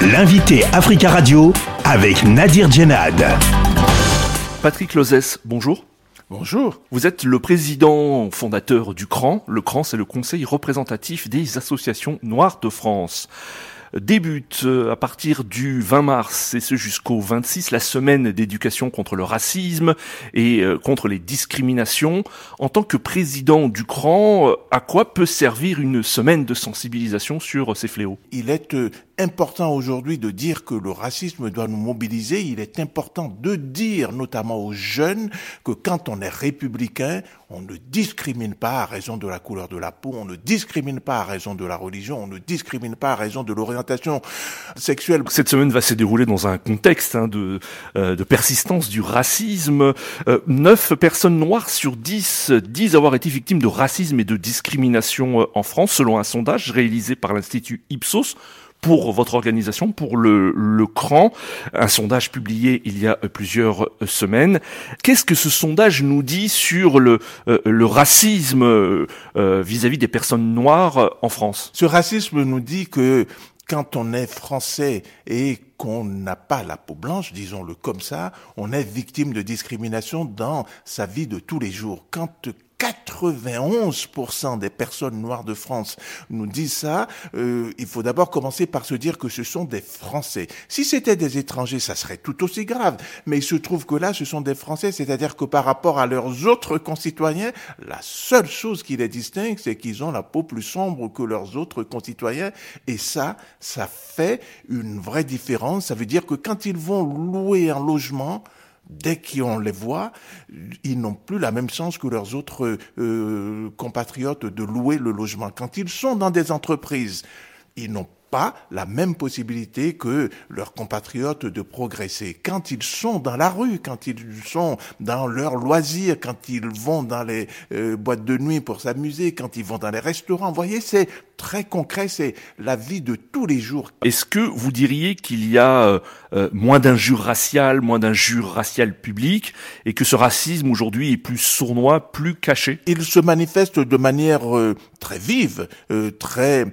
L'invité Africa Radio avec Nadir Djenad. Patrick Lozès, bonjour. Bonjour. Vous êtes le président fondateur du CRAN. Le CRAN, c'est le Conseil représentatif des associations noires de France débute euh, à partir du 20 mars et ce jusqu'au 26 la semaine d'éducation contre le racisme et euh, contre les discriminations. En tant que président du CRAN, euh, à quoi peut servir une semaine de sensibilisation sur ces fléaux? Il est important aujourd'hui de dire que le racisme doit nous mobiliser. Il est important de dire, notamment aux jeunes, que quand on est républicain, on ne discrimine pas à raison de la couleur de la peau, on ne discrimine pas à raison de la religion, on ne discrimine pas à raison de l'orientation sexuelle. Cette semaine va se dérouler dans un contexte hein, de, euh, de, persistance du racisme. Euh, neuf personnes noires sur dix disent avoir été victimes de racisme et de discrimination euh, en France, selon un sondage réalisé par l'Institut Ipsos pour votre organisation, pour le, le CRAN, un sondage publié il y a plusieurs semaines. Qu'est-ce que ce sondage nous dit sur le, euh, le racisme euh, vis-à-vis des personnes noires en France? Ce racisme nous dit que quand on est français et qu'on n'a pas la peau blanche, disons-le comme ça, on est victime de discrimination dans sa vie de tous les jours. Quand 91% des personnes noires de France nous disent ça, euh, il faut d'abord commencer par se dire que ce sont des Français. Si c'était des étrangers, ça serait tout aussi grave. Mais il se trouve que là, ce sont des Français, c'est-à-dire que par rapport à leurs autres concitoyens, la seule chose qui les distingue, c'est qu'ils ont la peau plus sombre que leurs autres concitoyens. Et ça, ça fait une vraie différence. Ça veut dire que quand ils vont louer un logement, dès qu'on les voit, ils n'ont plus la même chance que leurs autres euh, compatriotes de louer le logement. Quand ils sont dans des entreprises, ils n'ont pas la même possibilité que leurs compatriotes de progresser. Quand ils sont dans la rue, quand ils sont dans leurs loisirs, quand ils vont dans les euh, boîtes de nuit pour s'amuser, quand ils vont dans les restaurants, vous voyez, c'est très concret, c'est la vie de tous les jours. Est-ce que vous diriez qu'il y a euh, euh, moins d'injures raciales, moins d'injures raciales publiques, et que ce racisme aujourd'hui est plus sournois, plus caché? Il se manifeste de manière euh, très vive, très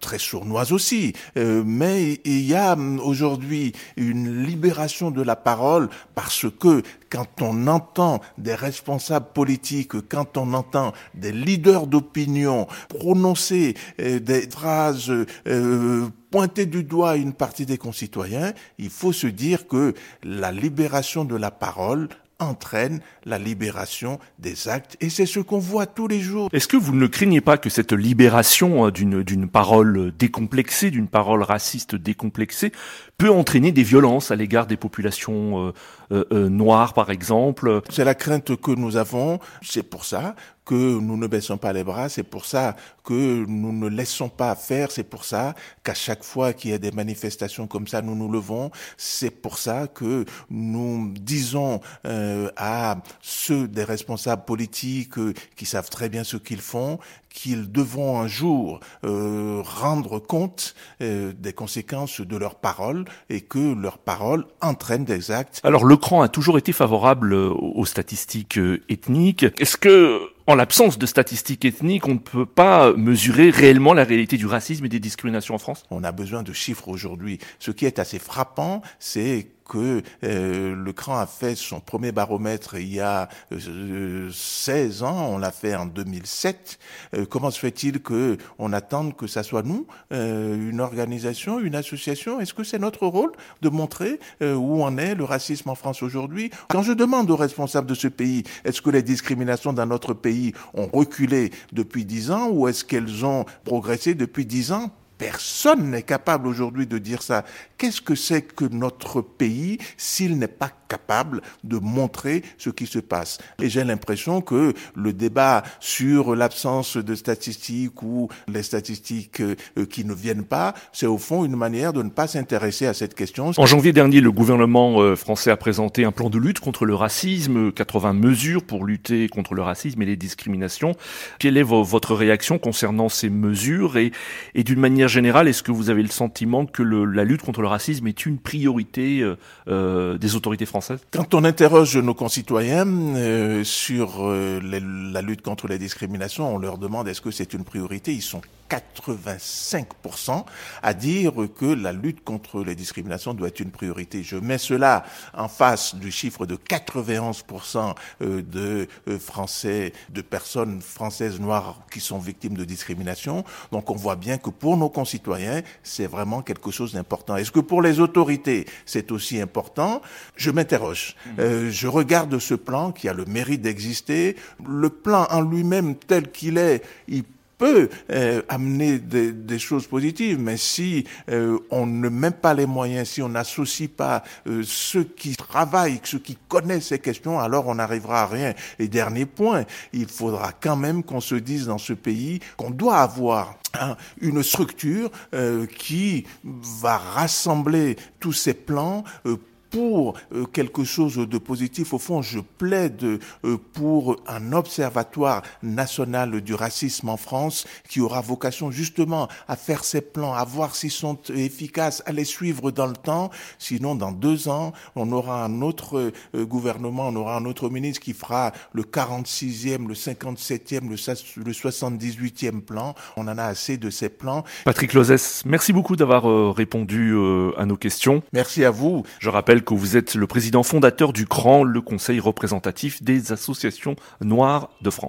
très sournoise aussi, mais il y a hum, aujourd'hui une libération de la parole parce que quand on entend des responsables politiques, quand on entend des leaders d'opinion prononcer euh, des phrases euh, pointer du doigt une partie des concitoyens, il faut se dire que la libération de la parole entraîne la libération des actes. Et c'est ce qu'on voit tous les jours. Est-ce que vous ne craignez pas que cette libération hein, d'une, d'une parole décomplexée, d'une parole raciste décomplexée, peut entraîner des violences à l'égard des populations euh, euh, euh, noires, par exemple? C'est la crainte que nous avons. C'est pour ça que nous ne baissons pas les bras, c'est pour ça que nous ne laissons pas faire, c'est pour ça qu'à chaque fois qu'il y a des manifestations comme ça, nous nous levons, c'est pour ça que nous disons euh, à ceux des responsables politiques euh, qui savent très bien ce qu'ils font, qu'ils devront un jour euh, rendre compte euh, des conséquences de leurs paroles et que leurs paroles entraînent des actes. Alors le CRAN a toujours été favorable euh, aux statistiques ethniques. Est-ce que en l'absence de statistiques ethniques, on ne peut pas mesurer réellement la réalité du racisme et des discriminations en France? On a besoin de chiffres aujourd'hui. Ce qui est assez frappant, c'est que euh, le CRAN a fait son premier baromètre il y a 16 euh, ans, on l'a fait en 2007. Euh, comment se fait-il que on attende que ça soit nous, une organisation, une association? Est-ce que c'est notre rôle de montrer où en est le racisme en France aujourd'hui? Quand je demande aux responsables de ce pays, est-ce que les discriminations dans notre pays ont reculé depuis 10 ans ou est-ce qu'elles ont progressé depuis 10 ans? Personne n'est capable aujourd'hui de dire ça. Qu'est-ce que c'est que notre pays s'il n'est pas capable de montrer ce qui se passe. Et j'ai l'impression que le débat sur l'absence de statistiques ou les statistiques euh, qui ne viennent pas, c'est au fond une manière de ne pas s'intéresser à cette question. En janvier dernier, le gouvernement euh, français a présenté un plan de lutte contre le racisme, 80 mesures pour lutter contre le racisme et les discriminations. Quelle est votre réaction concernant ces mesures et, et d'une manière générale, est-ce que vous avez le sentiment que le, la lutte contre le racisme est une priorité euh, euh des autorités françaises? Quand on interroge nos concitoyens euh, sur euh, la lutte contre les discriminations, on leur demande est-ce que c'est une priorité? Ils sont 85% à dire que la lutte contre les discriminations doit être une priorité. Je mets cela en face du chiffre de 91% euh, de euh, Français, de personnes françaises noires qui sont victimes de discrimination. Donc on voit bien que pour nos concitoyens, c'est vraiment quelque chose d'important. Est-ce que pour les autorités, c'est aussi important? Je m'interroge. Mmh. Euh, je regarde ce plan qui a le mérite d'exister. Le plan en lui-même tel qu'il est, il peut euh, amener des, des, choses positives, mais si euh, on ne met pas les moyens, si on n'associe pas euh, ceux qui travaillent, ceux qui connaissent ces questions, alors on n'arrivera à rien. Et dernier point, il faudra quand même qu'on se dise dans ce pays qu'on doit avoir hein, une structure euh, qui va rassembler tous ces plans euh, pour euh, quelque chose de positif. Au fond, je plaide euh, pour un observatoire national du racisme en France qui aura vocation justement à faire ses plans, à voir s'ils sont efficaces, à les suivre dans le temps. Sinon, dans deux ans, on aura un autre euh, gouvernement, on aura un autre ministre qui fera le 46e, le 57e, le, le 78e plan. On en a assez de ces plans. Patrick Lozès, merci beaucoup d'avoir répondu à nos questions. Merci à vous. Je que vous êtes le président fondateur du CRAN, le Conseil représentatif des associations noires de France.